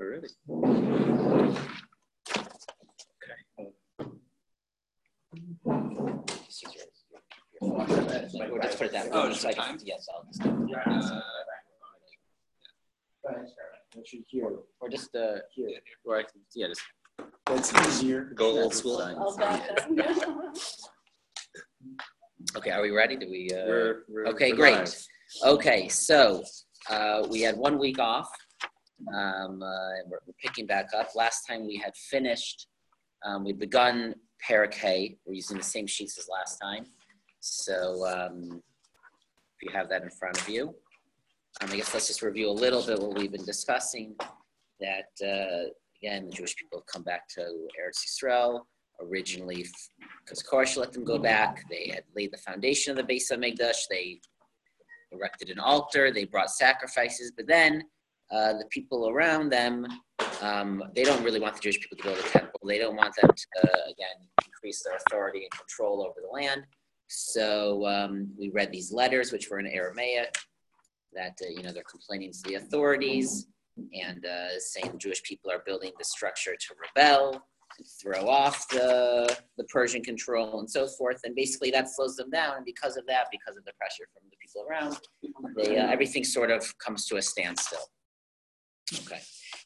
Already. We'll just put it down. Oh, just So I for can- time? Yes, I'll just, Uh, Actually, here, or just, uh, here. or I can, yeah, just That's easier. go old school. I'll back that. okay, are we ready? Do we, uh? We're- we're- okay, we're great. live. Okay, so, uh, we had one week off. Um, uh, we're, we're picking back up. Last time we had finished, um, we'd begun Parak Hay. We're using the same sheets as last time. So, um, if you have that in front of you. Um, I guess let's just review a little bit what we've been discussing. That, uh, again, the Jewish people have come back to Eretz Yisrael originally because Koresh let them go back. They had laid the foundation of the base of Mikdash. They erected an altar. They brought sacrifices. But then uh, the people around them, um, they don't really want the Jewish people to go to the temple. They don't want them to, uh, again, increase their authority and control over the land. So um, we read these letters, which were in Aramaic, that, uh, you know, they're complaining to the authorities and uh, saying the Jewish people are building the structure to rebel and throw off the, the Persian control and so forth. And basically that slows them down. And because of that, because of the pressure from the people around, they, uh, everything sort of comes to a standstill. Okay.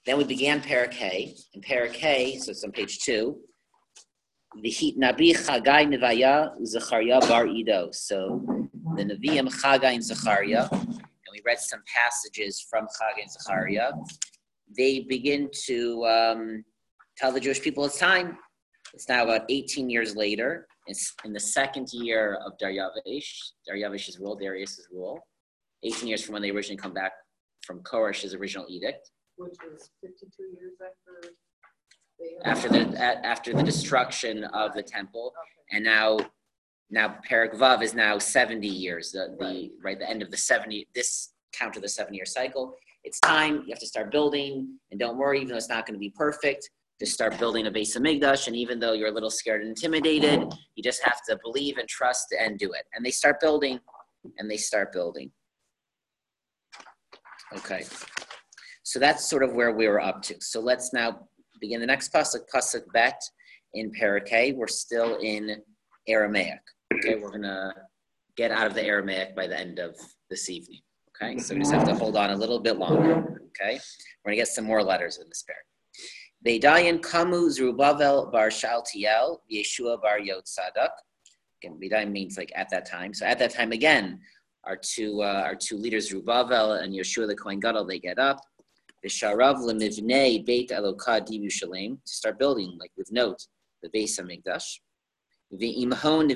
Then we began Parak Hay. In Parak so it's on page two, the heat Nabi Chagai Nevaya Zechariah Bar Ido. So the Nevi'im Chagai and Zechariah, and we read some passages from Chagai and Zechariah. They begin to um, tell the Jewish people it's time. It's now about 18 years later. It's in the second year of Daryavish, Daryavish's rule, Darius's rule. 18 years from when they originally come back from Koresh's original edict. Which was fifty-two years after they. After the a- after the destruction of the temple, Okay. and now now Perak Vav is now 70 years. The, the Right. right the end of the 70 this count of the seven year cycle. It's time. You have to start building, and don't worry, even though it's not going to be perfect. Just start building a base of Mikdash, and even though you're a little scared and intimidated, you just have to believe and trust and do it. And they start building, and they start building. Okay, so that's sort of where we were up to. So let's now begin the next pasuk, pasuk bet in Parakeh. We're still in Aramaic. Okay, we're gonna get out of the Aramaic by the end of this evening. Okay, so we just have to hold on a little bit longer. Okay, we're gonna get some more letters in this pair. Bedayan Kamu Zerubbabel Bar Shaltiel Yeshua Bar Yotzadak. Again, Bedayan means like at that time. So at that time again, our two uh, our two leaders Zerubbabel and Yeshua the Kohen Gadol they get up. V'sharav lemivnei Beit Elokah di to start building like with note the base of Mikdash. V'imhon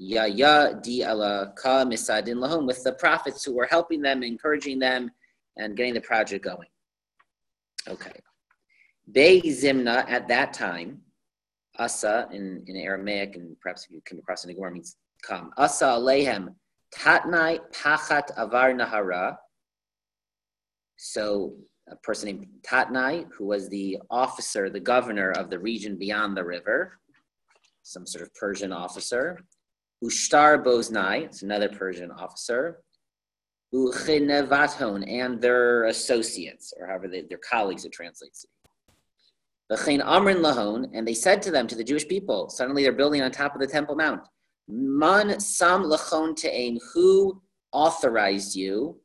v'yaya di Elokah misadin lahom with the prophets who were helping them, encouraging them, and getting the project going. Okay. Bei Zimna at that time, Asa in, in Aramaic, and perhaps if you come across in Gemara means come. Asa alehem tatnai pachat avar nahara. So a person named Tatnai, who was the officer, the governor of the region beyond the river, some sort of Persian officer. Ushtar Boznai, it's another Persian officer. Uchinevaton, and their associates, or however they, their colleagues, it translates to. Amrin Lahon, and they said to them, to the Jewish people, suddenly they're building on top of the Temple Mount. Man Sam Lachon Te'en, who authorized you,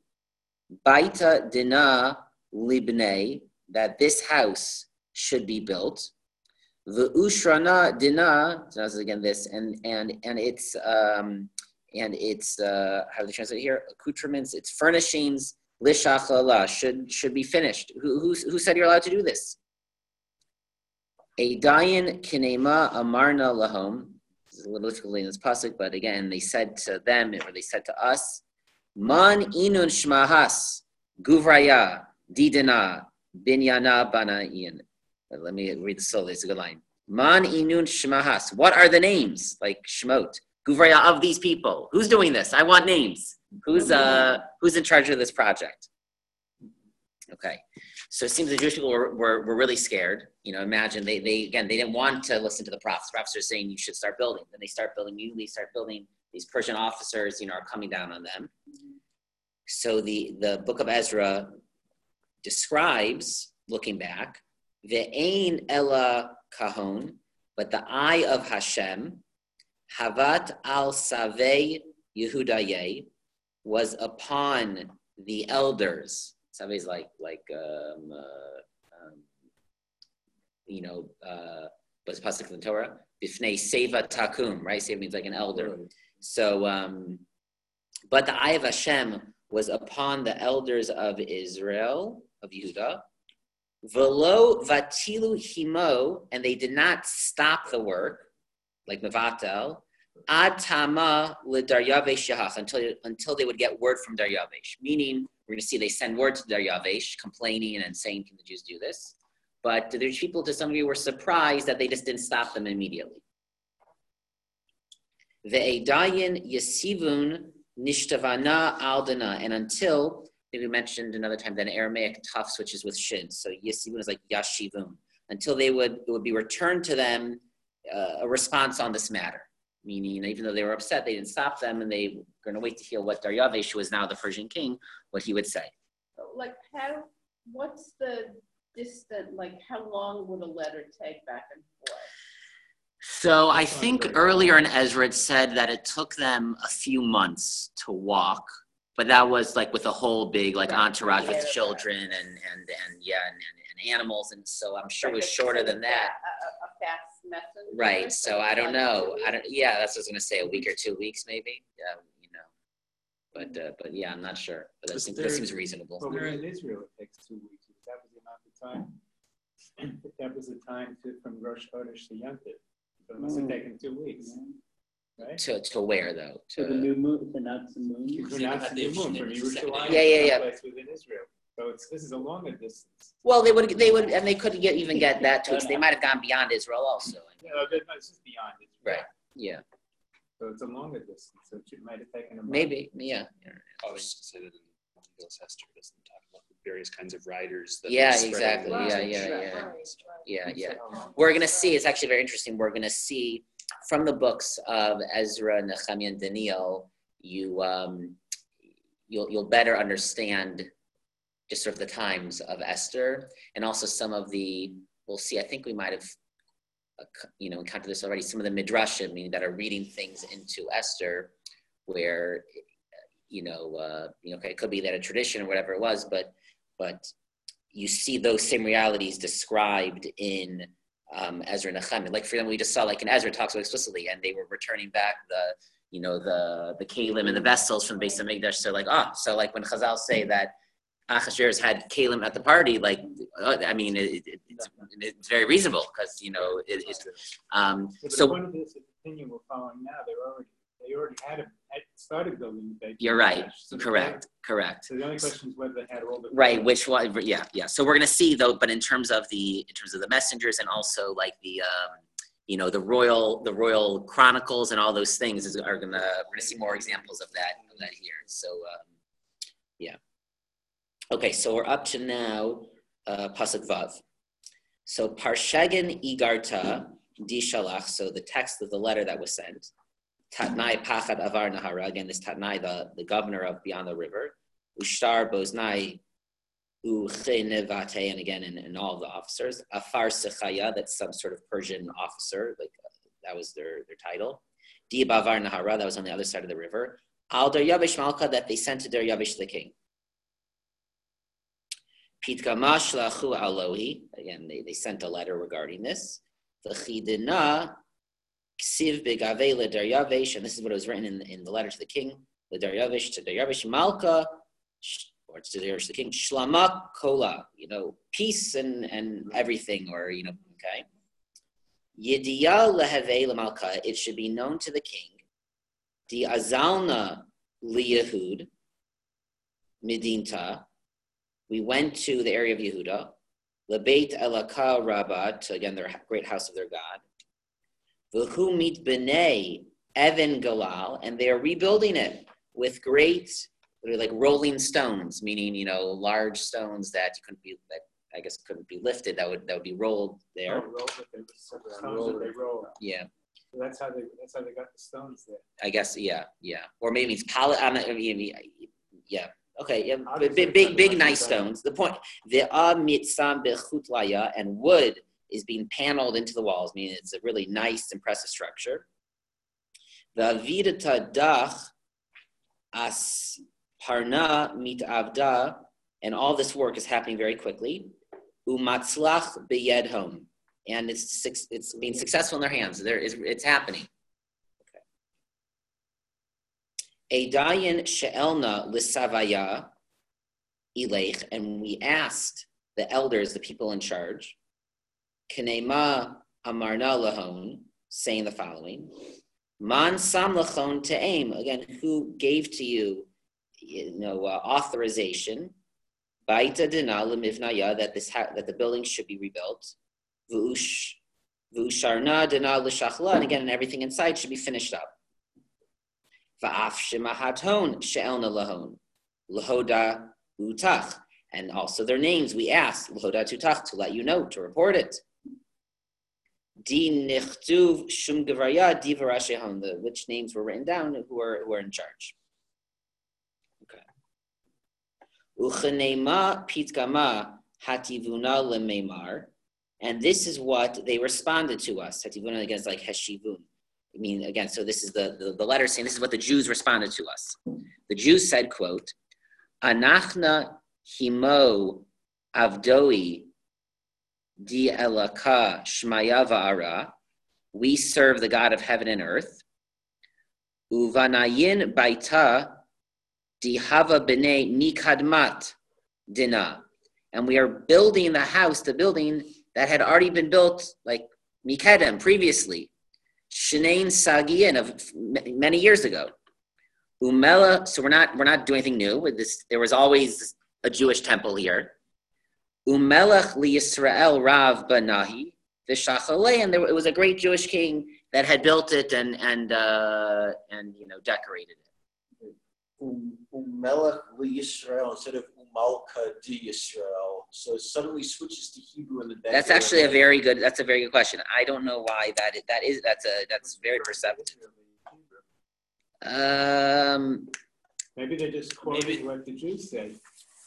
Baita Dina Libnei, that this house should be built. The Ushrana Dina, so this is again this, and and and it's um and it's uh how do they translate here? Accoutrements, it's furnishings, lishachala should should be finished. Who who who said you're allowed to do this? A dayan kinema amarna lahom. Difficult in this pasuk, but again, they said to them, or they said to us, Man inun shmahas guvraya didana binyana bana'in. But Let me read the slowly. It's a good line. Man inun shmahas. What are the names? Like shmot. Guvraya of these people. Who's doing this? I want names. Who's uh who's in charge of this project? Okay. So it seems the Jewish people were, were, were really scared. You know, imagine they, they again they didn't want to listen to the prophets. The prophets are saying you should start building. Then they start building, immediately start building. These Persian officers, you know, are coming down on them. So the, the book of Ezra describes looking back. Ve'ein ella kahon, but the eye of Hashem, havat al savei Yehudaye, was upon the elders. Is like like um, uh, um, you know, uh, what's pasuk in the Torah? Bifnei seva takum, right? Seva means like an elder. So, um, but the eye of Hashem was upon the elders of Israel, of Yehuda. Velo vatilu himo, and they did not stop the work, like Mevatel, ad tama until, until they would get word from Daryavesh. Meaning, we're going to see they send word to Daryavesh, complaining and saying, can the Jews do this? But there's people, to some degree, were surprised that they just didn't stop them immediately. Ve'edayin yesivun nishtavana aldana, and until we mentioned another time that Aramaic tough switches with shin, so yesivun is like yashivun, until they would it would be returned to them uh, a response on this matter. Meaning, even though they were upset, they didn't stop them, and they were going to wait to hear what Daryavesh, who was now the Persian king, what he would say. Like how, what's the distant, like how long would a letter take back and forth? So I think earlier in Ezra it said that it took them a few months to walk, but that was like with a whole big like entourage with children and and and yeah and, and, and animals, and so I'm sure it was shorter than that. A, a fast messenger. Right. So I don't know. I don't. don't. Yeah, that's what I was gonna say. A week or two weeks, maybe. Yeah, you know. But uh, but yeah, I'm not sure. But that Was seems, that seems reasonable. But we're in Israel, it takes two weeks. If That was the amount of time. If That was the time to, from Rosh Chodesh to Yom Tov. So it must have taken two weeks, right? To to where though? To the new moon, to not the moon. To pronounce the new moon from Yerushalayim. Yeah, yeah, yeah. someplace Within Israel. So it's, this is a longer distance. well, they would they would and they couldn't get even get that to. us. They might have gone beyond Israel also. You know, that- that's just beyond Israel. Right. Yeah. So it's a longer distance, so it might have taken a month. Maybe. Yeah. I was to say that in Gil's Hester doesn't talk about the various kinds of riders. That Yeah, exactly. over Yeah, yeah, yeah. right, right. Yeah. Yeah. So we're going to see it's actually very interesting we're going to see from the books of ezra nehemiah and daniel you um, you'll, you'll better understand just sort of the times of esther and also some of the we'll see i think we might have uh, you know encountered this already some of the midrashim meaning that are reading things into esther where you know uh, you know okay, it could be that a tradition or whatever it was but but you see those same realities described in um, Ezra and Nehemiah. Like for them, we just saw like in Ezra talks about explicitly, and they were returning back the you know the the kalim and the vessels from the base of Mikdash. So like ah, so like when Chazal say that Achashverosh had kalim at the party, like uh, I mean it, it, it's, it's very reasonable because you know it, it's um, so according to this opinion we're following now, they're already, they already had, a- had started building the. You're right, So correct, correct. So the only question is whether they had all the. Right, which one? Yeah, yeah. So we're gonna see though, but in terms of the in terms of the messengers and also like the um, you know the royal the royal chronicles and all those things is, are gonna we're gonna see more examples of that of that here. So um, yeah. Okay, so we're up to now uh, pasuk vav. So parshagan igarta di shalach. So the text of the letter that was sent. Tatnai pachad avar nahara. Again, this Tatnai, the, the governor of beyond the river. Ushtar boznai Uchenevate, and again, in, in all the officers. Afar Sechaya, that's some sort of Persian officer, like uh, that was their, their title. Di Bavar Nahara, that was on the other side of the river. Al Daryavish Malka, that they sent to Daryavish the king. Pitkamash Lachu Alohi, again, they, they sent a letter regarding this. The Chidina Ksiv Begave Daryavish, and this is what was written in, in the letter to the king. The Daryavish to Daryavish Malka, or to the the king, shlama kola, you know, peace and, and everything, or, you know, okay. Yediyah leheve lamalka, it should be known to the king. Di azalna liyahud, midinta, we went to the area of Yehuda, lebeit elaka rabbah, to again their great house of their God. V'hu mit b'nei Evan Galal, and they are rebuilding it with great like rolling stones, meaning you know large stones that you couldn't be that I guess couldn't be lifted. That would that would be rolled Oh, there. roll that they- Stones that they roll. Yeah, So that's how they, that's how they got the stones there. I guess yeah, yeah. Or maybe it's pallet. I mean, yeah. Okay, yeah, big, big, big, big nice stones. The point, the mitzam bechutlaya, and wood is being paneled into the walls, meaning it's a really nice, impressive structure. The avidata dach as parna mit avda, and all this work is happening very quickly. Umatzlach beyedhom, and it's it's being successful in their hands. There is it's happening. Edayin she'elna lisavaya ilech, and we asked the elders, the people in charge, Kanema amarna lahon, saying the following: Man sam lachon te'em. Again, who gave to you, you know, uh, authorization? Baita dina lemivnaya that this ha- that the building should be rebuilt. V'ush v'usharna dina l'shachla, and again, everything inside should be finished up. Va'af shemahaton she'elna lahon lahoda utach, and also their names we asked lahoda tutach to let you know to report it. Di nichtuv shum gevarya shehon, the which names were written down who are who are in charge. Okay. Pitkama hativuna lememar, and this is what they responded to us. Hativuna against like heshivun. I mean, again, so this is the, the, the letter saying this is what the Jews responded to us. The Jews said, quote, Anachna himo avdoi di elaka shmaya va'ara. We serve the God of heaven and earth. Uvanayin baita di hava b'nei nikadmat dina. And we are building the house, the building that had already been built like Mikedem previously. Shanain Sagian of many years ago. Umela, so we're not we're not doing anything new with this. There was always a Jewish temple here. Umelech li Yisrael Rav Banahi v'shachalei, and there it was a great Jewish king that had built it and and uh, and you know decorated it. Um, Umelech Yisrael instead of Umalka di Yisrael. So it suddenly switches to Hebrew in the That's actually a very good. That's a very good question. I don't know why that is, that is that's a that's very perceptive. Um, Maybe they're just quoting what the Jews said.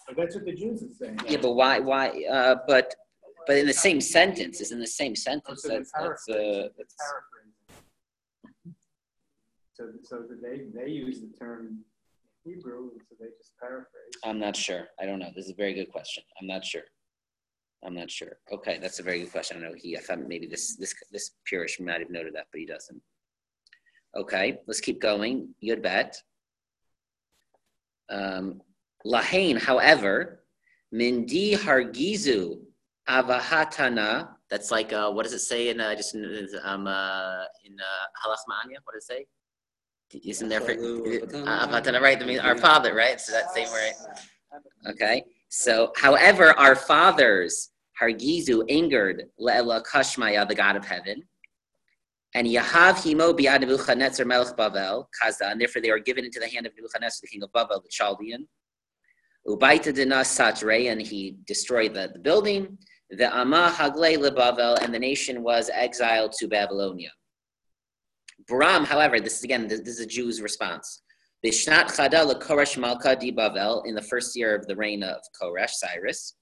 But that's what the Jews are saying. yeah, but why why? Uh, but but in the same sentence is in the same Oh, sentence. so they're That's that's uh, that's Paraphrasing. So, so that they, they use the term Hebrew, and so they just paraphrase. I'm not sure. I don't know. This is a very good question. I'm not sure. I'm not sure. Okay, that's a very good question. I know he. I thought maybe this this this Purish might have noted that, but he doesn't. Okay, let's keep going. Good bet. Um, Lahain, however, Mindi Hargizu Avahatana. That's like uh, what does it say in uh, just in, um uh, in uh, Ha Lachma Anya? What does it say? Isn't there for uh? Right, I mean our father, right? So that same way. Okay. So, however, our fathers, Hargizu, angered Le'ela Kashmaya, the God of heaven, and Yahav Himo Biad Nebuchadnezzar Melech Bavel, Kaza, and therefore they were given into the hand of Nebuchadnezzar, the king of Bavel, the Chaldean. Ubaita Dinas Satre, and he destroyed the, the building. The Amma Hagle Lebavel, and the nation was exiled to Babylonia. Bram, however, this is again, this, this is a Jew's response. Bishnat Chada Koresh Malka di Bavel, in the first year of the reign of Koresh, Cyrus.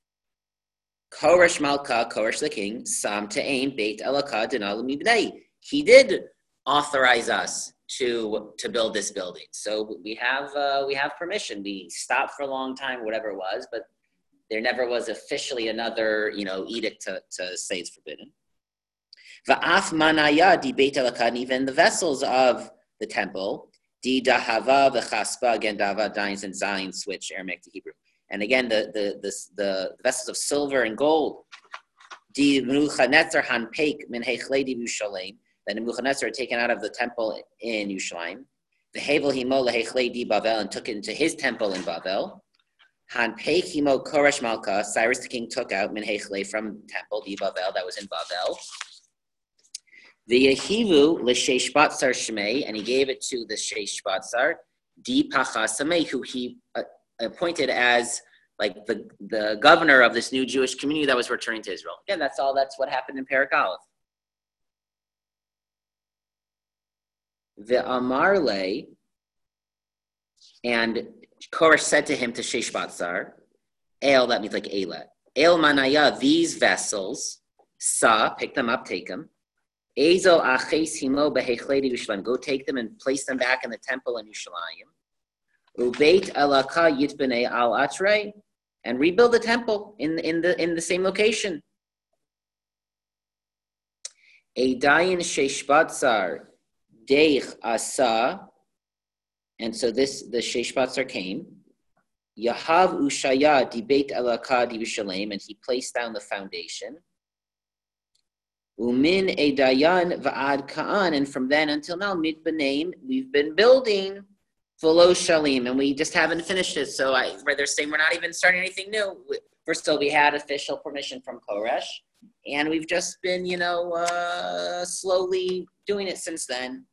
Koresh Malka, Koresh the king, Sam Te'ain Beit Elaka Dinal Mibnei. He did authorize us to to build this building. So we have uh, we have permission. We stopped for a long time, whatever it was, but there never was officially another you know edict to, to say it's forbidden. Va'af manaya di Beit Elaka, and even the vessels of the temple Di dahava v'chaspa again dava dines and zayin switch Aramaic to Hebrew. And again the the the, the vessels of silver and gold. Di Nebuchadnezzar han peik min heichle di Yerushalayim that Nebuchadnezzar had taken out of the temple in Yerushalayim. The Hevel himo leheichle di Bavel and took it into his temple in Bavel. Han himo Koresh Malka Cyrus the king took out min heichle from temple di Bavel that was in Bavel. The Yehivu l'sheshbatzar shmei, and he gave it to the sheshbatzar di pachasamei, who he uh, appointed as like the, the governor of this new Jewish community that was returning to Israel. Again, that's all. That's what happened in Perak Aleph. The Amarle and Koresh said to him to Sheshbatzar, El, that means like Elah. El manaya, these vessels, sa, pick them up, take them. Go take them and place them back in the temple in Yerushalayim. Ubeit alaka yitbene al atre, and rebuild the temple in in the in the same location. Edayin sheshbatzar deich asa, and so this the sheshbatzar came. Yahav ushaya debate alaka Yerushalayim, and he placed down the foundation. Umin edayan va'ad ka'an, and from then until now, mitbanim, we've been building velo shalim, and we just haven't finished it. So I, they're saying we're not even starting anything new. We're still, we had official permission from Koresh, and we've just been, you know, uh, slowly doing it since then.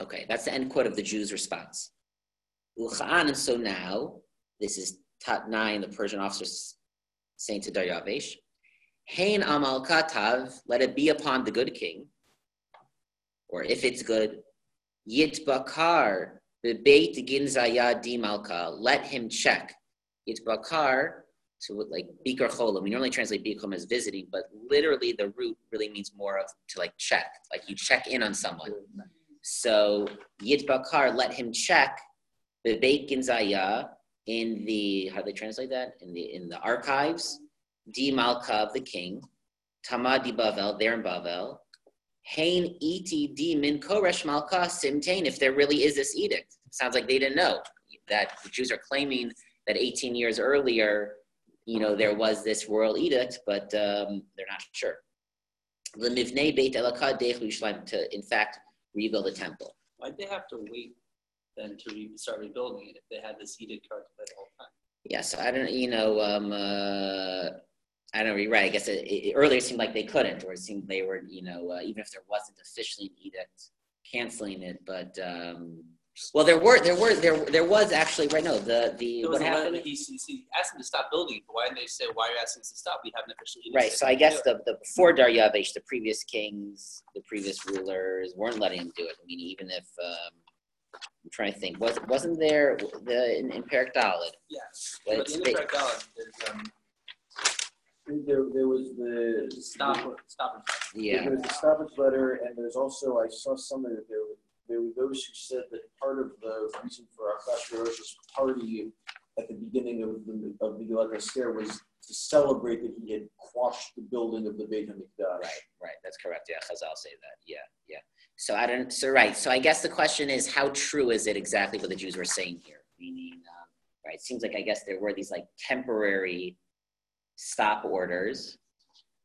Okay, that's the end quote of the Jews' response. Ulchaan, and so now, this is Tatnai, the Persian officer saying to Daryavesh, Hain amal katav, let it be upon the good king, or if it's good, Yit bakar, beit ginzaya di malka, let him check. Yit bakar, so like bikar cholam, we normally translate bikum as visiting, but literally the root really means more of to like check, like you check in on someone. So Yit bakar, let him check, beit ginzaya, in the, how do they translate that? In the, in the archives, di malka of the king, Tama di Bavel, there in Bavel, Hain eti di min koresh malka simtain, if there really is this edict. Sounds like they didn't know that the Jews are claiming that 18 years earlier, you know, there was this royal edict, but um, they're not sure. Lemivnei beit elakad to, in fact, rebuild the temple. Why'd they have to wait then to re- start rebuilding it if they had this edict card the whole time? Yes, I don't, you know, um, uh, I don't know, you're right. I guess it, it, earlier it seemed like they couldn't, or it seemed they were, you know, uh, even if there wasn't officially an edict canceling it. But um, well, there were, there were, there, there was actually right. No, the the There what happened? that he, asked them to stop building but why didn't they say, why are you asking us to stop? We haven't officially. edict Right. So I guess the, the before Daryavesh, the previous kings, the previous rulers weren't letting him do it. I mean, even if um, I'm trying to think, was wasn't there the in, in Perak Dalit? Yeah, But in ba- the correct ballot, there's, um, There, there was the. stop, stop. Yeah. There's a stoppage letter, and there's also, I saw somewhere that there, were- there were those who said that part of the reason for our Achashverosh's party at the beginning of the, of the Gilad Esther was to celebrate that he had quashed the building of the Beit HaMikdash. Right, right. That's correct. Yeah, Chazal say that. Yeah, yeah. So I don't. So right. So I guess the question is, how true is it exactly what the Jews were saying here? Meaning, um, right? It seems like I guess there were these like temporary stop orders,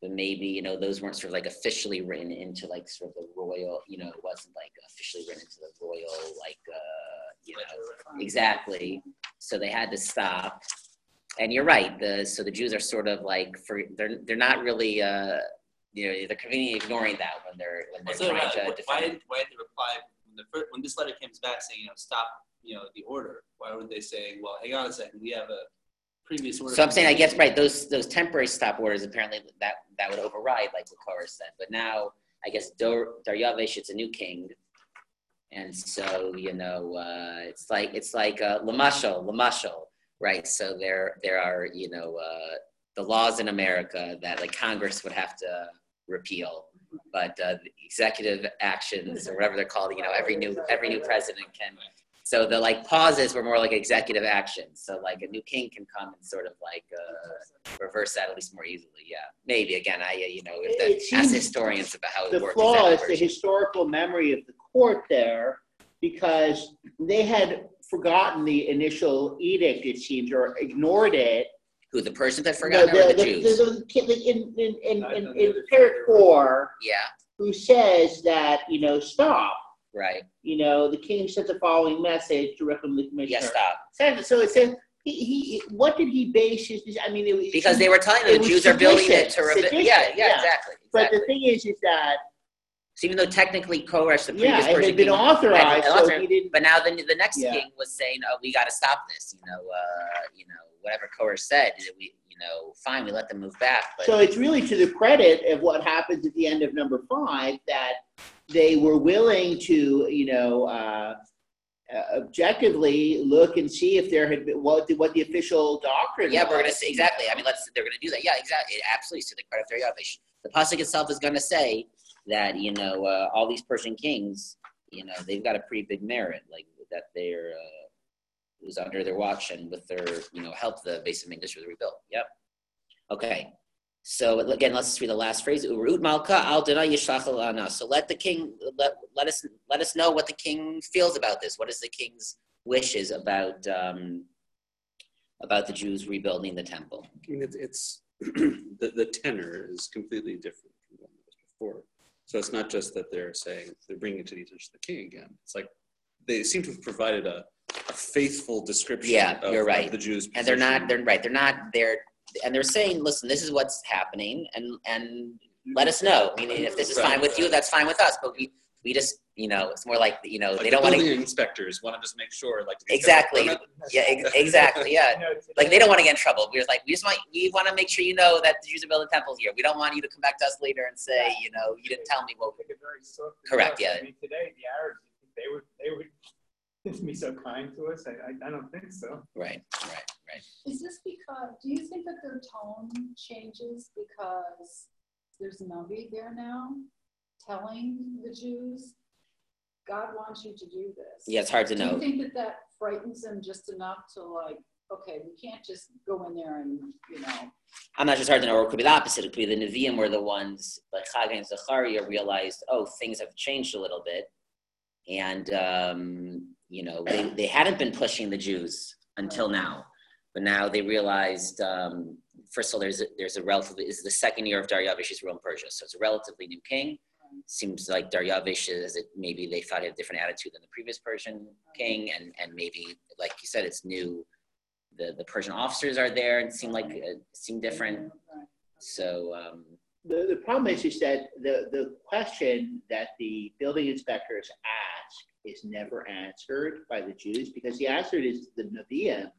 but maybe you know those weren't sort of like officially written into like sort of the royal. You know, it wasn't like officially written into the royal like uh, you know exactly. So they had to stop. And you're right. The so the Jews are sort of like for they're they're not really. Uh, you know, they're conveniently ignoring that when they're when they're So, trying right, to why did, why did they reply, when the first, when this letter comes back saying, you know, stop, you know, the order, why would they say, well, hang on a second, we have a previous order. So I'm saying, I guess, right, those those temporary stop orders apparently that that would override, like what Koresh said. But now, I guess Dar- Daryavesh, it's a new king, and so you know, uh, it's like it's like uh, Lamashal, Lamashal, right? So there there are you know uh, the laws in America that like Congress would have to repeal, but uh, executive actions or whatever they're called, you know, every new every new president can. So the like pauses were more like executive actions. So like a new king can come and sort of like uh, reverse that at least more easily. Yeah, maybe again, I uh, you know if It the, ask historians about how it the worked. flaw is the historical memory of the court there because they had forgotten the initial edict, it seems, or ignored it. Who the Persians had forgotten or the, Jews? the- the- the- in, in, in, I in, don't in know. Perakor, yeah, who says that, you know, stop. Right. You know, the king sent the following message to recommend the commissioner. Yeah, stop. So- So it says, he, he, what did he base his, I mean, it was. Because they were telling It the Jews are building it to rebuild. Yeah, yeah, yeah. exactly. But exactly. the thing is, is that, so even though technically Koresh, the previous yeah, it Persian had been authorized, so authorized, he didn't. But now the, the next Yeah. king was saying, "Oh, we got to stop this." You know, uh, you know, whatever Koresh said, we, you know, fine, we let them move back. But So it's really to the credit of what happens at the end of number five that they were willing to, you know, uh, uh, objectively look and see if there had been, what, the- what the official doctrine Yeah, we're gonna say, exactly, I mean, let's, they're gonna do that, yeah, exactly, absolutely, to the credit of Daryavish. The pasuk itself is gonna say that, you know, uh, all these Persian kings, you know, they've got a pretty big merit, like, that they're, uh, was under their watch and with their, you know, help, the base of English was rebuilt, yep. Okay, so again, let's just read the last phrase, Urut Malka al Dana Yishlach Lana. So let the king, let, let us, let us know what the king feels about this, what is the king's wishes about, um, about the Jews rebuilding the temple. I mean, it's, it's the, the tenor is completely different from what it was before. So it's not just that they're saying they're bringing it to the attention of the king again. It's like they seem to have provided a, a faithful description Yeah, of, you're right. the Jews. And they're not, they're right, they're not, they're, and they're saying, listen, this is what's happening and, and let us know. I mean, if this is fine with you, that's fine with us, but we, we just, you know, it's more like, you know, Like they don't wanna, inspectors want to just make sure, like Exactly. yeah, ex- exactly, yeah. You know, it's- Like, they don't wanna get in trouble. We're just like, we just want, we wanna make sure you know that the Jews are building temples here. We don't want you to come back to us later and say, you know, you didn't tell me what, Take it very soft Correct, yeah. I mean, today, the Arabs, they would, they would be so kind to us. I, I, I don't think so. right, right, right. Is this because, do you think that their tone changes because there's Navi there now telling the Jews, God wants you to do this? Yeah, it's hard to Do know. Do you think that that frightens them just enough to like, okay, we can't just go in there and, you know, I'm not just hard to know, or it could be the opposite. It could be the Nevi'im were the ones, like Chag and Zachariah, realized, oh, things have changed a little bit. And, um, you know, they, they hadn't been pushing the Jews until now. But now they realized, um, first of all, there's a, there's a relatively, this is the second year of Daryavish's rule in Persia. So it's a relatively new king. Seems like Daryavish is, it, maybe they thought he had a different attitude than the previous Persian king. And, and maybe, like you said, it's new. The, the Persian officers are there and seem like, uh, seem different. So, um, The, the problem is, is that the, the question that the building inspectors ask is never answered by the Jews because the answer is the Nevi'im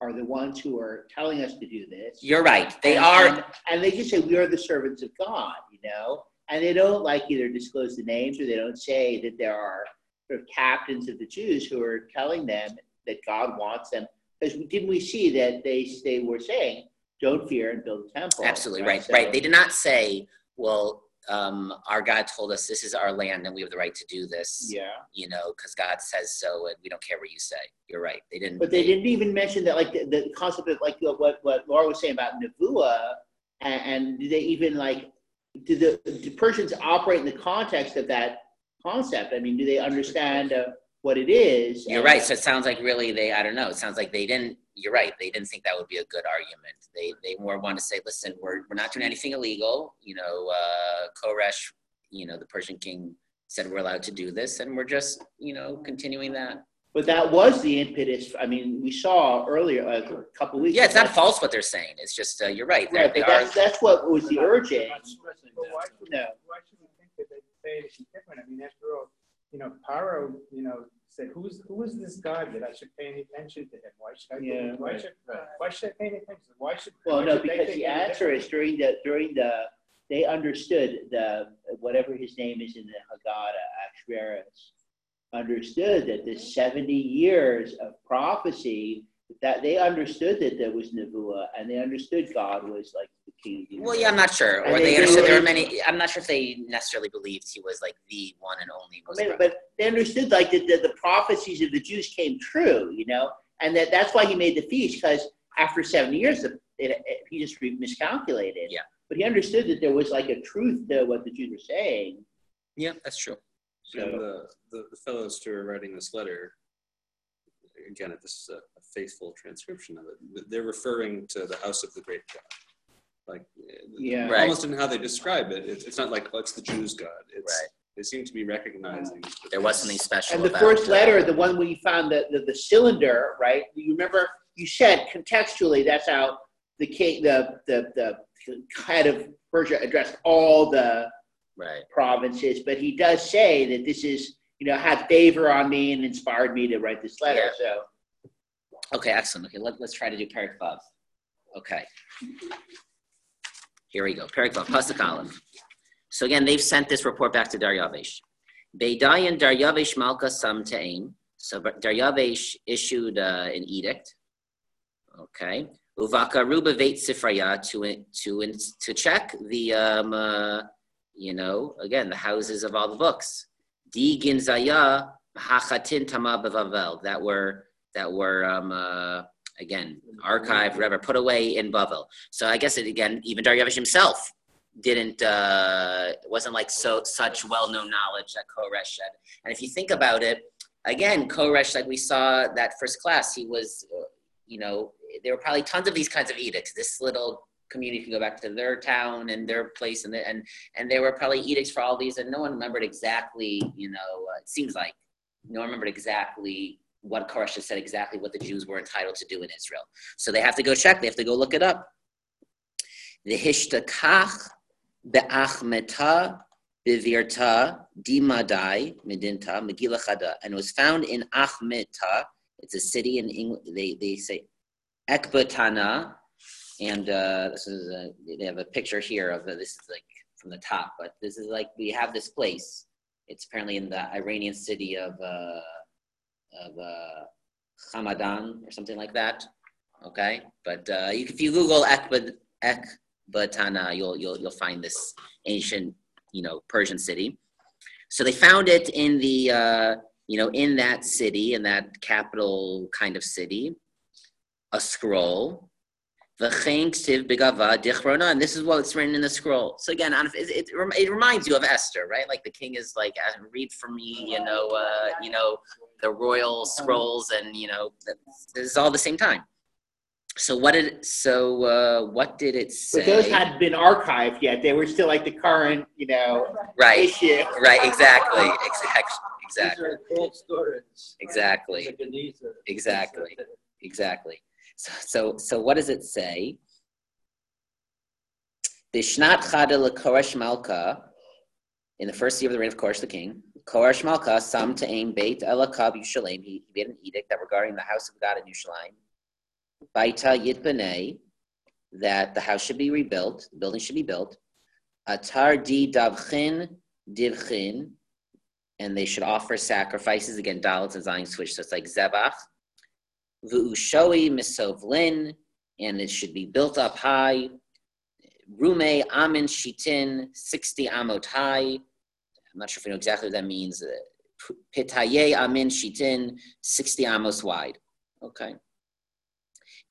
are the ones who are telling us to do this. you're right. They And- are, and- And they just say, we are the servants of God, you know? And they don't like either disclose the names or they don't say that there are sort of captains of the Jews who are telling them that God wants them. Because didn't we see that they, they were saying, don't fear and build a temple? absolutely right, So- right. They did not say, well, um, our God told us this is our land and we have the right to do this, Yeah. you know, because God says so and we don't care what you say. You're right. They didn't. But they didn't even mention that, like the, the concept of like what what Laura was saying about Nevuah, and, and do they even like do the do Persians operate in the context of that concept? I mean, do they understand uh, what it is? You're right. So it sounds like really they, I don't know. It sounds like they didn't, you're right. They didn't think that would be a good argument. They, they more want to say, listen, we're, we're not doing anything illegal. You know, uh, Koresh, you know, the Persian king said we're allowed to do this and we're just, you know, continuing that. But that was the impetus. I mean, we saw earlier uh, a couple weeks. Yeah, it's not false what they're saying. It's just, uh, you're right. They're, Right, they but are, that's that's what was the urging. But why should, No. why should we think that they say anything different? I mean, after all, you know, Paro, you know, said, who's, who is this God that I should pay any attention to him? Why should I, Yeah, why right, should, why should I pay any attention? Why should? Well, why no, should because the answer is during the during the they understood the whatever his name is in the Haggadah, Ashveris, understood that the seventy years of prophecy that they understood that there was Nevuah and they understood God was like the king. of the well, yeah, I'm not sure. And Or they- they they understood there were were- many, I'm not sure if they necessarily believed he was like the one and only. I mean, but they understood like that the, the prophecies of the Jews came true, you know, and that that's why he made the feast because after seventy years, it, it, he just re- miscalculated. Yeah. But he understood that there was like a truth to what the Jews were saying. Yeah, that's true. So the, the, the fellows who are writing this letter, again, this is a, a faithful transcription of it. They're referring to the house of the great God. Like, eh, Yeah. Right. almost in how they describe it, it's, it's not like, oh, it's the Jews' God. It's, Right. They seem to be recognizing. that There wasn't something special And the about, first uh, letter, the one where you found the, the, the cylinder, right? You remember you said contextually that's how the king, the, the, the head of Persia addressed all the Right. provinces, but he does say that this is, you know, had favor on me and inspired me to write this letter. So Okay, excellent. Okay, let, let's try to do Perik Vav. Okay. Here we go. Perik Vav, Pasuk Aleph. So again, they've sent this report back to Daryavish. Beidayan Daryavish Malka Sam Te'im. So but Daryavesh issued uh, an edict. Okay. Uvakaru beveit sifraya to to to check the um, uh, you know again the houses of all the books. Di ginzaya hachatin tama bevavel that were that were um, uh, again archived, whatever, put away in Bavel. So I guess it again even Daryavish himself didn't uh, wasn't like so such well known knowledge that Koresh had. And if you think about it, again, Koresh, like we saw that first class, he was, uh, you know, there were probably tons of these kinds of edicts. This little community can go back to their town and their place, and the, and and there were probably edicts for all these, and no one remembered exactly. You know, uh, it seems like no one remembered exactly what Koresh had said exactly what the Jews were entitled to do in Israel. So they have to go check. They have to go look it up. The Hishtakach be'achmeta bivirta dimadai medinta megillah chada, and was found in Achmeta. It's a city in England. They they say Ekbatana, and uh, this is a, they have a picture here of this is like from the top, but this is like we have this place. It's apparently in the Iranian city of uh, of uh, Hamadan or something like that. Okay, but uh, you, if you Google Ekbat, Ekbatana, you'll you'll you'll find this ancient you know Persian city. So they found it in the uh, you know in that city in that capital kind of city, a scroll. And this is what's written in the scroll. So again, it, it, it reminds you of Esther, right? Like the king is like, "Uh, read for me, you know, uh, you know, the royal scrolls, and you know, this is all the same time. So what did so uh, what did it say? But those hadn't been archived yet. They were still like the current, you know, right, issue. right, exactly, exactly, exactly, These are cold storage. exactly, Like a genizah. exactly, exactly. So, so, what does it say? Bishnat chada lekoresh malka, in the first year of the reign of Koresh the king, Koresh malka sam ta'im beit elakab Yushalayim. He, he made an edict that regarding the house of God in Yushalayim, baita yitbanei, that the house should be rebuilt, the building should be built. Atar di davchin divchin, and they should offer sacrifices again. Dalit and Zion switch, so it's like zebach. V'ushoi misovlin, and it should be built up high. Rume amin shitin, 60 amot high. I'm not sure if we know exactly what that means. Uh, Pitaye amin shitin, 60 amos wide. Okay.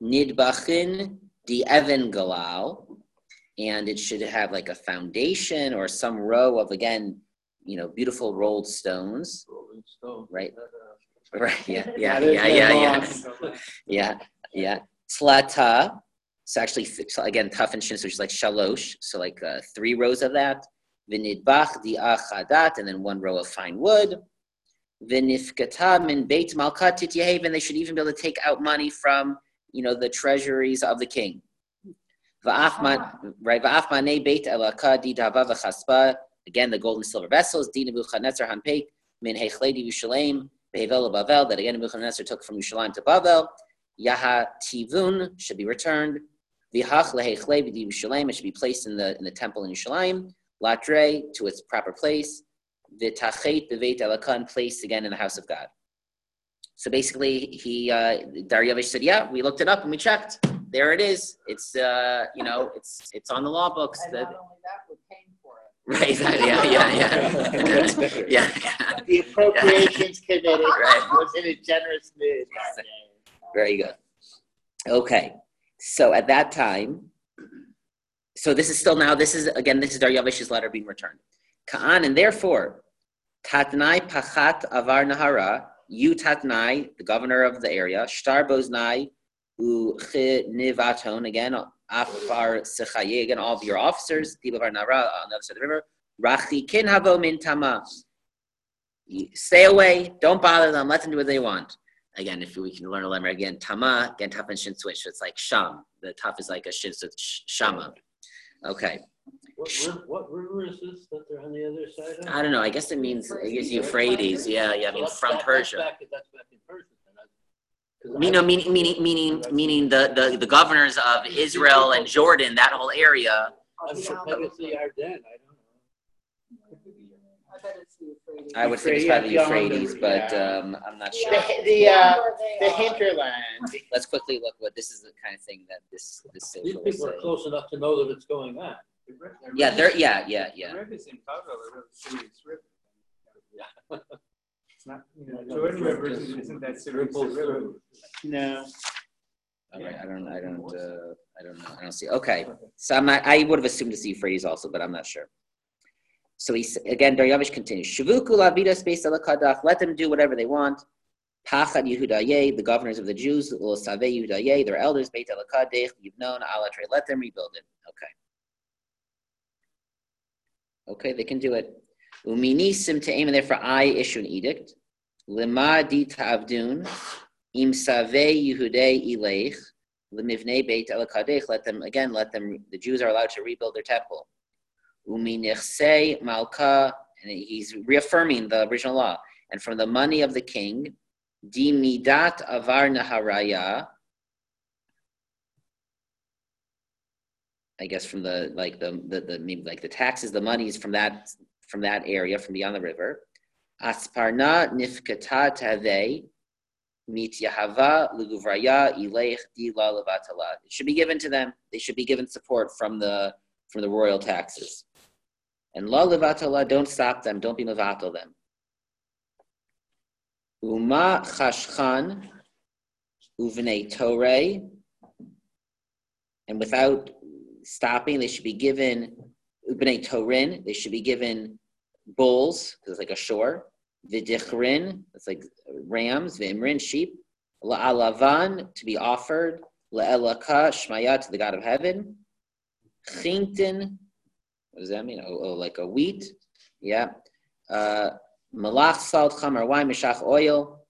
Nidbachin di evan galal, and it should have like a foundation or some row of, again, you know, beautiful rolled stones. Rolling Stone. Right. Right. Yeah. Yeah. Yeah. Yeah. Yeah. Yeah. Yeah. Tlata. It's actually so again tough and shin, so it's like shalosh. So like uh, three rows of that. Vinidbach di achadat, and then one row of fine wood. Vinifkata min beit malkat tityahav, and they should even be able to take out money from you know the treasuries of the king. Right? Va'afmane beit elaka di dava v'chaspa. Again, the gold and silver vessels. Di nebuchadnezzar hanpeik min hechledi Yerushalayim. Bevel of Bavel, that again Nebuchadnezzar took from Yerushalayim to Bavel. Yaha Tivun should be returned. Vihach lehechle Yerushalayim, it should be placed in the in the temple in Yerushalayim. Latre to its proper place. V'tachet b'veit elakan, placed again in the house of God. So basically, he uh, Daryavish said, "Yeah, we looked it up and we checked. There it is. It's uh, you know, it's it's on the law books. And That, not only that, we're paying for it. Right? Exactly. Yeah. Yeah. Better. Yeah. yeah. The appropriations committee Right. was in a generous mood that day. Very good. Okay. So at that time, so this is still now, this is again, this is Daryavish's letter being returned. Ka'an, and therefore, Tatnai Pachat Avar Nahara, you Tatnai, the governor of the area, Shtar Boznai, Nivaton, again, Afar Sechaye, again, all of your officers, people of our Nara on the other side of the river, Rachi Kin Havo Min Tama. Stay away, don't bother them, let them do what they want. Again, if we can learn a lemmer again, Tama, again, Taf and Shin switch, so it's like Sham. The Taf is like a Shin, so Shama. Okay. What, river- what river is this that they're on the other side of? I don't know. I guess it means I guess Euphrates. Yeah, yeah. I mean, That's from back- Persia. That's back, that's back in Persia. then. I- 'cause I- You know, meaning, meaning, meaning, meaning the, the, the governors of Israel and Jordan, that whole area. I'm from Pegasus, Ardennes, I don't know. I bet it's the Euphrates. Would think it's Euphrates, probably yeah, Euphrates, but um, I'm not sure. the, uh, the hinterland. Let's quickly look what this is the kind of thing that this this These social will people are say. close enough to know that it's going on. The ri- the Yeah, they're yeah yeah yeah. The rivers in Congo are really serious rivers. Yeah. It's not, you know, know, Jordan the River river isn't, just isn't that serious a ripples river. through. No. All right, I don't I don't uh, I don't know I don't see. Okay, so I'm not, I would have assumed to see Euphrates also, but I'm not sure. So he again, Daryavish continues. Shavuku lavida space kadach. Let them do whatever they want. Pachad Yehudaye, the governors of the Jews, Lo Save Yehudaye, their elders, Beit Elakadech, you've known, Alatre, let them rebuild it. Okay. Okay, they can do it. Uminisim to aim, and therefore I issue an edict. Lima di ta'avdun, im save Yehudei ileich, lemivnei Beit Elakadech, let them, again, let them, the Jews are allowed to rebuild their temple. Uminichse malka, and he's reaffirming the original law. And from the money of the king, di midat avar naharaya. I guess from the like the the, the maybe like the taxes, the monies from that from that area from beyond the river. Asparna nifkata tave mit Yahava luguvraya ileich di la levatala. It should be given to them. They should be given support from the from the royal taxes. And la levatala, don't stop them. Don't be mevatel them. Uma chashchan uvnei torei. And without stopping, they should be given ubnei torin. They should be given bulls, because it's like a shore. Vidichrin, it's like rams. Vimrin, sheep. La'alavan, to be offered. La'elaka, shmaya, to the God of heaven. Chintin, what does that mean? Oh, oh like a wheat. Yeah. Uh, malach, salt, chamar, wine, mishach, oil.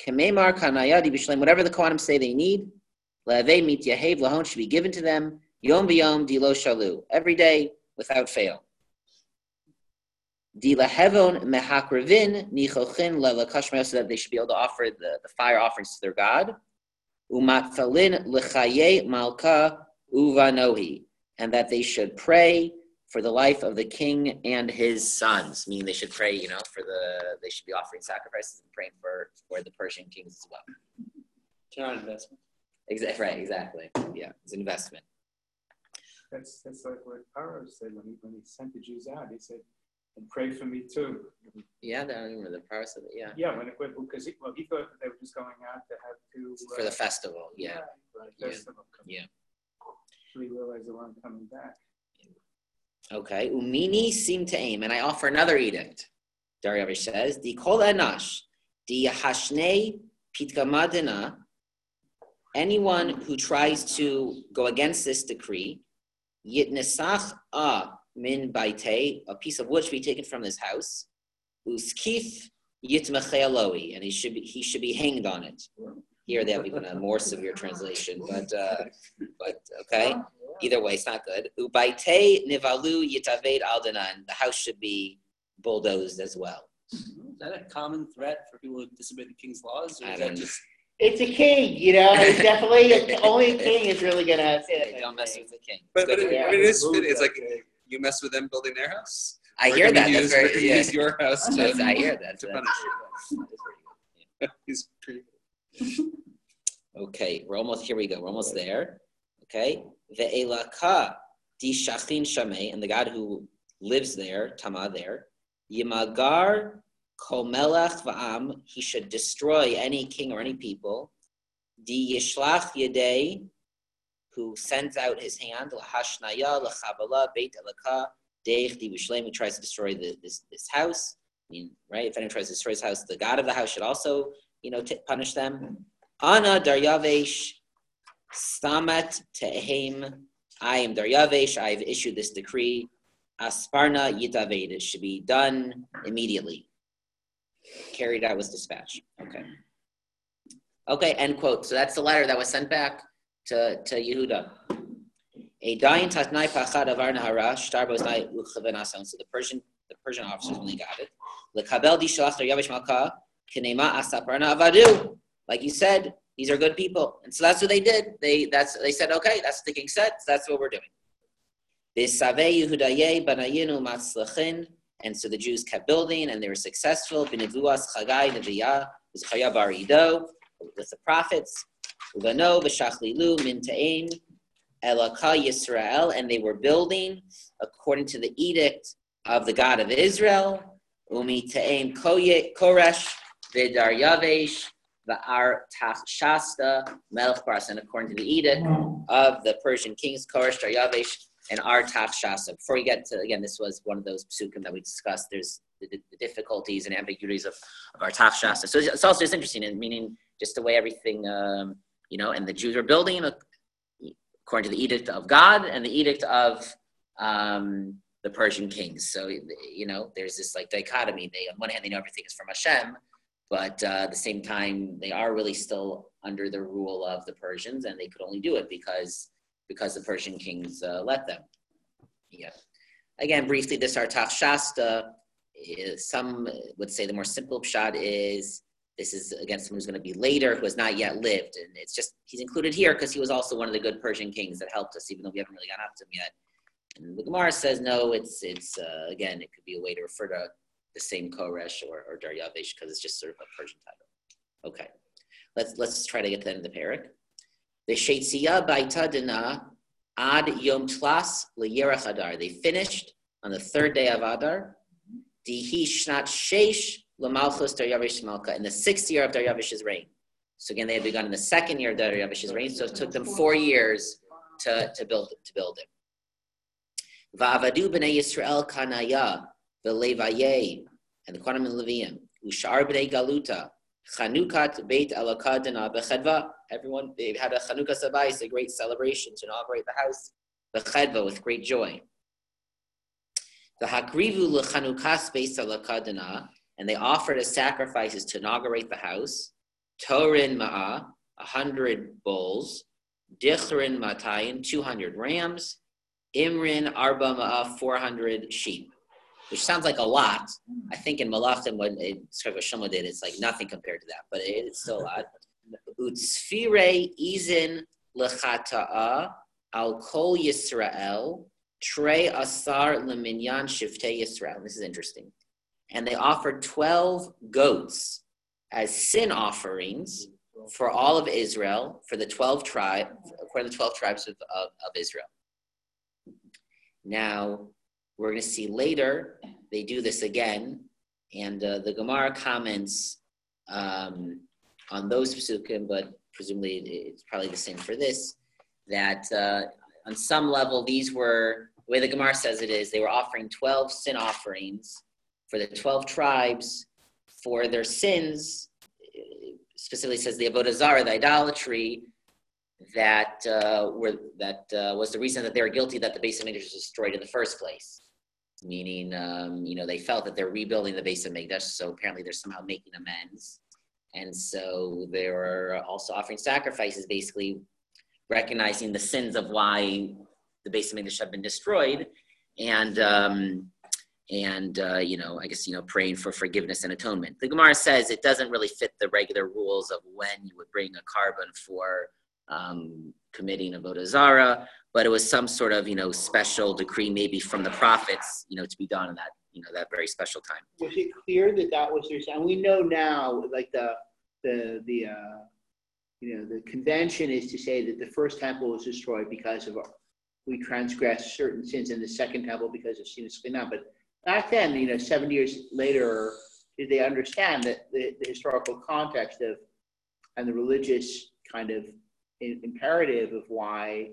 Kememar, kanayadi, b'shlem, whatever the Kohanim say they need. Le'avei mit yahev, lahon, should be given to them. Yom b'yom, dilo shalu. Every day, without fail. Di lahevon mehakrivin, nichochin, lelakashmer, so that they should be able to offer the, the fire offerings to their God. Umatfalin lechaye malka uvanohi and that they should pray for the life of the king and his sons. Meaning they should pray, you know, for the they should be offering sacrifices and praying for for the Persian kings as well. Return on investment. Exactly. Right. Exactly. Yeah, it's an investment. That's, that's like what Paro said when he, when he sent the Jews out. He said, and pray for me too. Yeah, I remember the parts said it. Yeah, Yeah, when it, went because he, well, he thought that they were just going out to have to. for the uh, festival. Yeah. Yeah. festival. Yeah. We realized they weren't coming back. Okay. Umini seem to aim, and I offer another edict. Daryavish says, "Di kol anash, di hashne pitgamadina." Anyone who tries to go against this decree, yitnesach a min baite, a piece of wood should be taken from this house, uskif yitmecheloi, and he should be he should be hanged on it. Here they have even a more severe translation, but uh, but okay. Either way, it's not good. Ubaite nivalu yitaved aldanan. The house should be bulldozed as well. Is that a common threat for people who disobey the king's laws, or is that just It's a king, you know. It's definitely only a king is really gonna say that. They don't mess with the king. But, but it, Yeah. I it is fit. It's like you mess with them building their house. I hear gonna that. That's Use, very, we're yeah. use your house to, I hear that. to punish you. that's pretty good. He's pretty. Okay, we're almost here. We go. We're almost there. Okay, the elaka di shachin shamei, and the God who lives there, Tama there, yimagar kol melech va'am. He should destroy any king or any people. Di yishlach yedei, who sends out his hand lahashnaya lachabala beit elaka deich di b'shlem, who tries to destroy the, this this house. I mean, right? If anyone tries to destroy his house, the God of the house should also, you know, t- punish them. Ana Daryavesh Stamat Tehem. I am Daryavesh. I have issued this decree. Asparna Yitaved. It should be done immediately. Carried out was dispatch. Okay. Okay, end quote. So that's the letter that was sent back to, to Yehuda. A dying. So the Persian the Persian officers they got it. Like you said, these are good people, and so that's what they did. They that's they said, okay, that's the king said. So that's what we're doing. And so the Jews kept building and they were successful. B'nevuas Chagai Neviah was Chaya Bar with the prophets. Uvano B'shachlilu Min Ta'im Elaka Yisrael. And they were building according to the edict of the God of Israel. Umi Ta'im Koresh Vidar Yavesh Va'ar Shasta Melech And according to the edict mm-hmm. of the Persian kings, Koresh Daryavesh and Artax Shasa. Before we get to, again, this was one of those psukim that we discussed. There's the, the difficulties and ambiguities of, of Artax Shasa. So it's also just interesting, and meaning just the way everything, um, you know, and the Jews were building uh, according to the edict of God and the edict of um, the Persian kings. So, you know, there's this like dichotomy. They, on one hand, they know everything is from Hashem, but uh, at the same time, they are really still under the rule of the Persians, and they could only do it because because the Persian kings uh, let them. Yeah. Again, briefly, this Artach Shasta, some would say the more simple pshat is this is again someone who's going to be later who has not yet lived, and it's just he's included here because he was also one of the good Persian kings that helped us, even though we haven't really gotten up to him yet. And the Gemara says no, it's it's uh, again it could be a way to refer to the same Koresh or, or Daryavesh because it's just sort of a Persian title. Okay, let's let's try to get to the end of the parak. The Sheitziya Baita Dina Ad Yom Tlas Adar. They finished on the third day of Adar. Dihi Shnat Sheish Lamalchus Daryavish Malka in the sixth year of Daryavish's reign. So again, they had begun in the second year of Daryavish's reign, so it took them four years to, to build to build it. Va'avadu b'nei Yisrael kanaya v'levaye and the Kohanim and Leviim ushar b'nei galuta chanukat beit alakadana b'chedva. Everyone they had a Chanukas HaBayis, a great celebration to inaugurate the house b'chedva with great joy. The hakrivu lechanukas beit alakadana and they offered as sacrifices to inaugurate the house. Torin ma'ah, a hundred bulls. Dichrin matayin, two hundred rams. Imrin arba four hundred sheep, which sounds like a lot. I think in Malachim, when it what Shlomo did, it's like nothing compared to that, but it's still a lot. Utsfire izin lechata'a al kol Yisrael trey asar leminyan shiftei Yisrael. This is interesting. And they offered 12 goats as sin offerings for all of Israel, for the 12 tribes, according to the 12 tribes of, of, of Israel. Now, we're going to see later, they do this again, and uh, the Gemara comments um, on those psukim, but presumably it's probably the same for this, that uh, on some level, these were, the way the Gemara says it is, they were offering 12 sin offerings for the 12 tribes for their sins, specifically says the Avodah Zarah, the idolatry, that uh, were that uh, was the reason that they were guilty that the base of was destroyed in the first place. Meaning, um, you know, they felt that they're rebuilding the base of Mikdash, so apparently they're somehow making amends, and so they were also offering sacrifices, basically recognizing the sins of why the base of Mikdash had been destroyed, and um, and uh, you know, I guess you know, praying for forgiveness and atonement. The Gemara says it doesn't really fit the regular rules of when you would bring a korban for um, committing avoda zara, but it was some sort of you know special decree, maybe from the prophets, you know, to be done in that you know that very special time. Was it clear that that was their? And we know now, like the the the uh, you know the convention is to say that the first temple was destroyed because of we transgressed certain sins, and the second temple because of sin and But back then, you know, seven years later, did they understand that the, the historical context of and the religious kind of imperative of why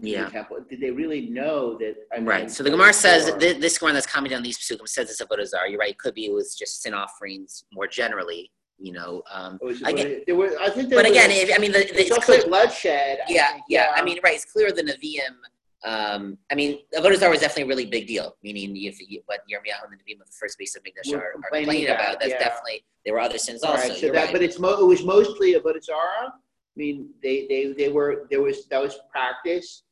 Yeah. the temple? Did they really know that? I mean, Right. So the Gemara says before- th- this one that's commenting on these psukim says it's about Azar. You're right. It could be it was just sin offerings more generally. You know. Um, was- I get- was- there were, I think there but again, if, I mean, the, There's it's also clear. bloodshed. Yeah, think, yeah. I mean, right. It's clear the Nevi'im. Um, I mean, Avodah was definitely a really big deal. Meaning, if you, what Yirmiyahu and the Nevi'im of the first base of Mikdash are, are complaining complaining about, that's yeah. definitely there were other sins All also. right, so that, right. but it's mo- it was mostly a Zara. I mean, they, they, they were, there was, that was practice.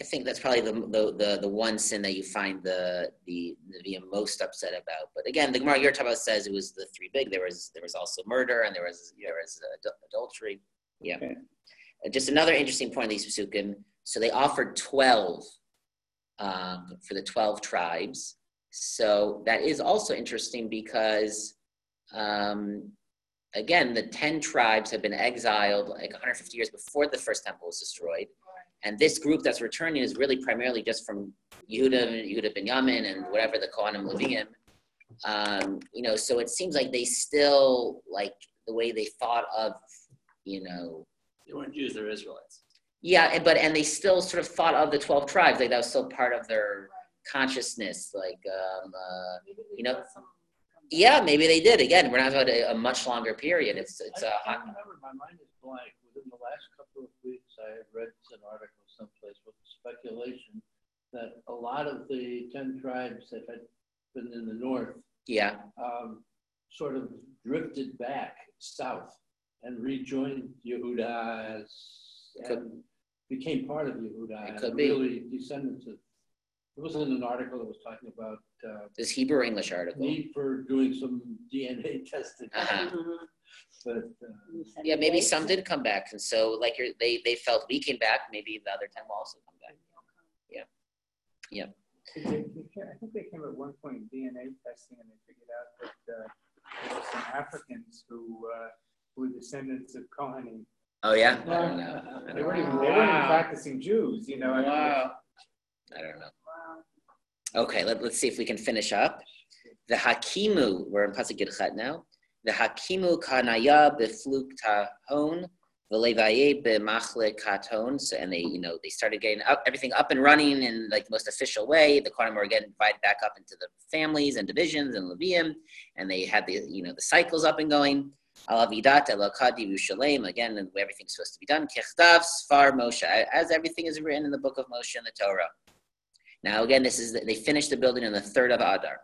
I think that's probably the, the the the one sin that you find the the Nevi'im most upset about. But again, the Gemara you're talking about says it was the three big. There was there was also murder and there was there was adultery. Yeah. Okay. Uh, Just another interesting point of these psukim. So they offered twelve um, for the twelve tribes. So that is also interesting because, um, again, the 10 tribes have been exiled like 150 years before the first temple was destroyed. And this group that's returning is really primarily just from Yehuda, Yehuda Benjamin, and whatever the Kohanim Leviim. Um, you know, so it seems like they still like the way they thought of, you know, They weren't Jews, they were Israelites. yeah, and- but and they still sort of thought of the twelve tribes, like that was still part of their consciousness. Like, um, uh, you know, yeah, maybe they did. Again, we're not about a, a much longer period. It's it's I, a I hot, remember my mind is blank. Within the last couple of weeks, I had read an article someplace with speculation that a lot of the ten tribes that had been in the north yeah, um, sort of drifted back south and rejoined Yehuda as, and became part of Yehuda. It could be. Really descendants of, it wasn't an article that was talking about uh, this Hebrew or English article. need for doing some DNA testing. Uh-huh. But uh, Yeah, maybe some did come back, and so like you're, they they felt we came back. Maybe the other ten will also come back. They- they ca- I think they came at one point DNA testing and they figured out that uh, there were some Africans who uh, who were descendants of Kohanim. Oh yeah, I don't know. I They don't weren't know. even, they weren't even Wow. practicing Jews, you know. I mean, Wow. I don't know. Okay, let, let's see if we can finish up. The Hakimu, we're in Pasuk Yudchet now. The Hakimu Kanaya befluk tahon, v'levaye b'machle katon. So, and they, you know, they started getting up, everything up and running in like the most official way. The Kohanim were again divided back up into the families and divisions and Leviim, and they had the, you know, the cycles up and going. Alavidat elakadi Yerushalayim, again, everything's supposed to be done. Kechtav Sfar Moshe, as everything is written in the book of Moshe and the Torah. Now, again, this is they finished the building on the third of Adar.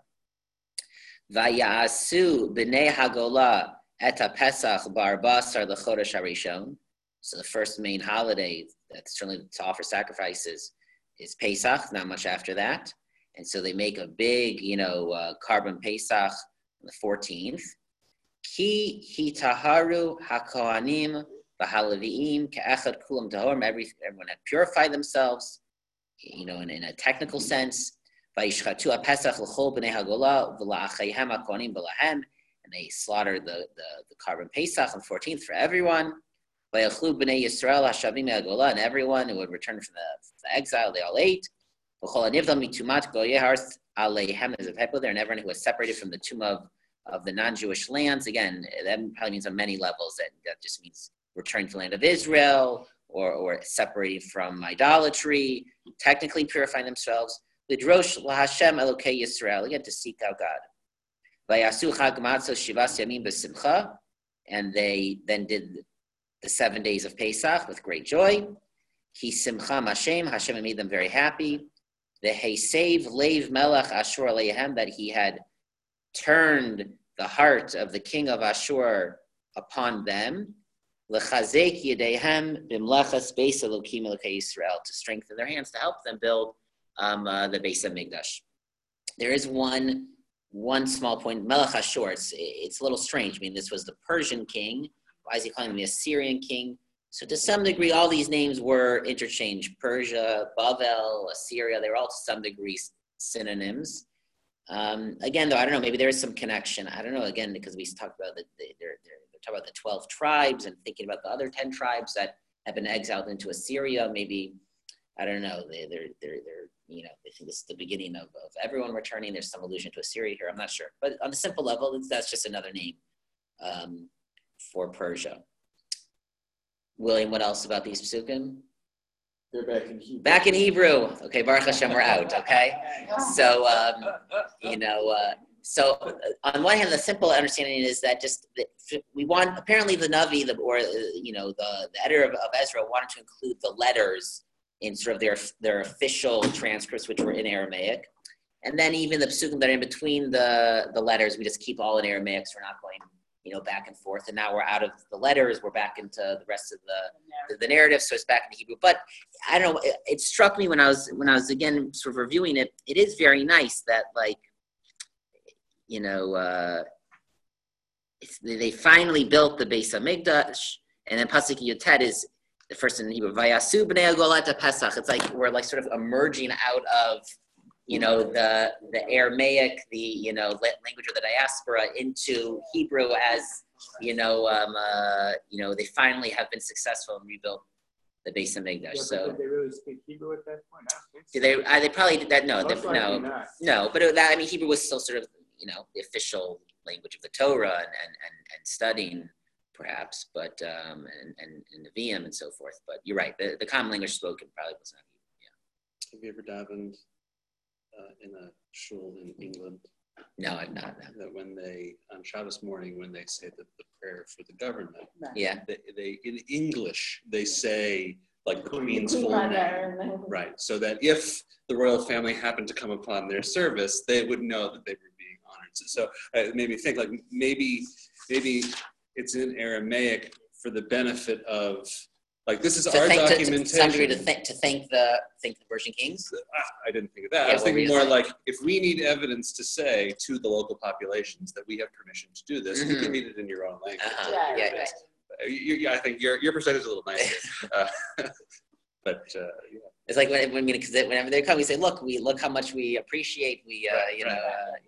Vayasu b'nei Hagola et Pesach bar basar lechodesh harishon. So the first main holiday that's certainly to offer sacrifices is Pesach. Not much after that, and so they make a big, you know, uh, korban Pesach on the fourteenth. Ki hitaharu hakohanim v'haleviim ke'echad kulam tahor. Every everyone had purified themselves you know, in, in a technical sense. And they slaughtered the, the, the korban pesach on the 14th for everyone. And everyone who would return from the, the exile, they all ate. And everyone who was separated from the tomb of, of the non-Jewish lands. Again, that probably means on many levels. That, that just means return to the land of Israel or, or separating from idolatry, technically purifying themselves. Lidrosh laHashem Elokei Yisrael, again to seek out God. And they then did the seven days of Pesach with great joy. Ki Simcha Hashem, Hashem made them very happy. The Hesev Lev Melech Ashur Aleihem, that he had turned the heart of the king of Ashur upon them. To strengthen their hands to help them build um, uh, the base of Mikdash. There is one one small point. Melech Ashur. It's, it's a little strange. I mean, this was the Persian king. Why is he calling him the Assyrian king? So to some degree, all these names were interchanged. Persia, Bavel, Assyria. They were all to some degree synonyms. Um, again, though, I don't know. Maybe there is some connection. I don't know. Again, because we talked about the they're, they're, they're about the twelve tribes and thinking about the other ten tribes that have been exiled into Assyria. Maybe I don't know. They, they're they're they're you know they think this is the beginning of, of everyone returning. There's some allusion to Assyria here. I'm not sure, but on a simple level, it's, that's just another name um, for Persia. William, what else about these psukim? They're back in Hebrew. Back in Hebrew. Okay, Baruch Hashem, we're out. Okay, so um, you know, uh, so uh, on one hand, the simple understanding is that just we want apparently the Navi, the, or uh, you know, the, the editor of, of Ezra wanted to include the letters in sort of their their official transcripts, which were in Aramaic, and then even the psukim that are in between the the letters, we just keep all in Aramaic, so we're not going you know back and forth. And now we're out of the letters, we're back into the rest of the the, the narrative, so it's back in Hebrew. But I don't know. It, it struck me when I was when I was again sort of reviewing it. It is very nice that like, you know, uh, they finally built the base of Mikdash, and then Pasuk Yotet is the first in Hebrew. Vayasu b'nei Agolat Pesach. It's like we're like sort of emerging out of you know, the the Aramaic, the you know language of the diaspora into Hebrew as you know, um, uh, you know, they finally have been successful and rebuilt the base of. Yeah, So did they really speak Hebrew at that point? Don't did they? Uh, they probably did that. No, they, no, not. no. But it, that I mean, Hebrew was still sort of you know the official language of the Torah and and and, and studying perhaps, but um, and and and the VM and so forth. But you're right. The the common language spoken probably was not. Yeah. Have you ever davened uh, in a shul in England? No, I'm not. no. That when they on Shabbos morning, when they say the, the prayer for the government, Yeah. they, they in English they say like the Queen's full name, right? So that if the royal family happened to come upon their service, they would know that they were. So, so uh, it made me think like maybe maybe it's in Aramaic for the benefit of like this is To our thank, to, to documentation. some degree, to thank to thank the thank the Persian Kings. Ah, I didn't think of that. Yeah, I was thinking more like if we need evidence to say to the local populations that we have permission to do this, you Mhm. can read it in your own language. Uh-huh. Yeah, Yeah, yeah. Uh, you, you, I think your your perspective is a little nicer, uh, but uh, yeah. It's like when, when because whenever they come, we say, "Look, we look how much we appreciate. We, uh, Right, you know, right. uh, yeah.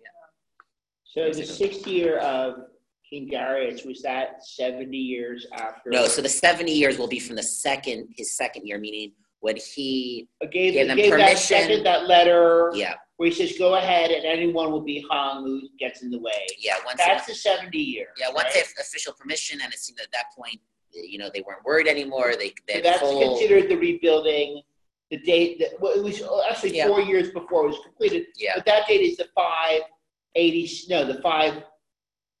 So the sixth year of King Darius, was that seventy years after? No, so the seventy years will be from the second his second year, meaning when he, Uh, Gave, gave them gave that permission. second, that letter yeah, where he says, go ahead and anyone will be hung who gets in the way. yeah. Once That's the seventy years. yeah, once right? they have official permission, and it seemed at that point, you know, they weren't worried anymore. They they So that's considered the rebuilding, the date, that, well, it was actually Yeah. four years before it was completed. Yeah, But that date is the five eighty, no, the five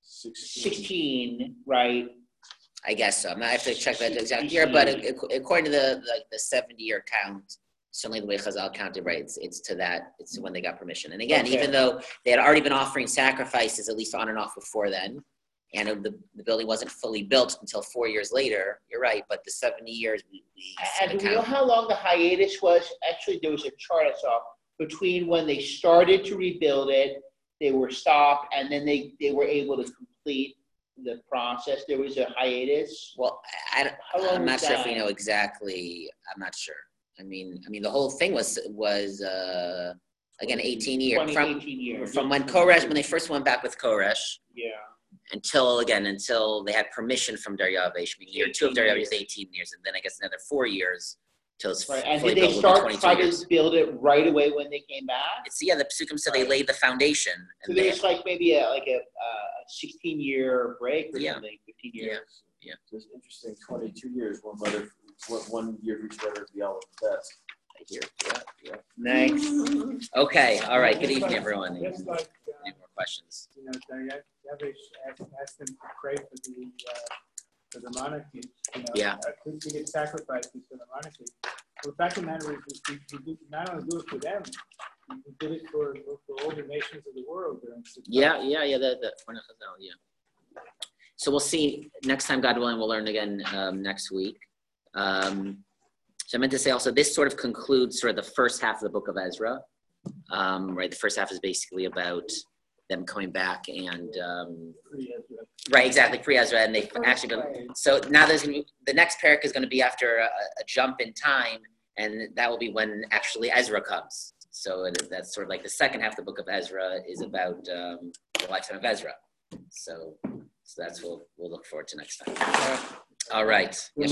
Sixteen. sixteen, right? I guess so. I'm not, I have to check that exact year, but ac- ac- according to the the, the seventy year count, certainly the way Chazal counted, right? It's, it's to that. It's when they got permission. And again, Okay. even though they had already been offering sacrifices at least on and off before then, and the the building wasn't fully built until four years later. You're right, but the seventy years we, we And do of we know count. how long the hiatus was? Actually, there was a chart I saw between when they started to rebuild it, they were stopped, and then they, they were able to complete the process. There was a hiatus. Well, I, I I'm not sure if we know exactly. I'm not sure. I mean, I mean, the whole thing was was uh, again 18 years from 18 years. from when Koresh when they first went back with Koresh Yeah. until again until they had permission from Daryavish. I mean, year two of 18 Daryavish is 18 years, and then I guess another four years till it's Right. And did they built will start 22 try years. to build it right away when they came back? It's yeah, the Psukim said they laid the foundation, So and they, there's like maybe a like a, a 16 year break or Yeah. something, 15 years. Yeah. It's interesting, twenty-two years, one letter, one, one year for each letter of the alphabet. That's here. yeah. Next. Okay, all right. Good evening, everyone. Any Just uh, more questions? you know, Yavish asked, asked them to pray for the, uh, for the monarchy, you know. Yeah. To, get sacrifices for the monarchy. Well, the fact of the matter is, we, we not only do it for them, we did it for, for all the nations of the world Yeah, yeah, yeah. The the Fornah Chazal, yeah. So we'll see next time, God willing. We'll learn again um, next week. Um, so I meant to say also, this sort of concludes sort of the first half of the book of Ezra. Um, right, the first half is basically about them coming back and um, right, exactly pre Ezra, and they've actually been. So now there's gonna be, the next parak is going to be after a, a jump in time, and that will be when actually Ezra comes. So it, that's sort of like the second half of the book of Ezra is about um, the lifetime of Ezra. So, so that's what we'll look forward to next time. All right. Yes,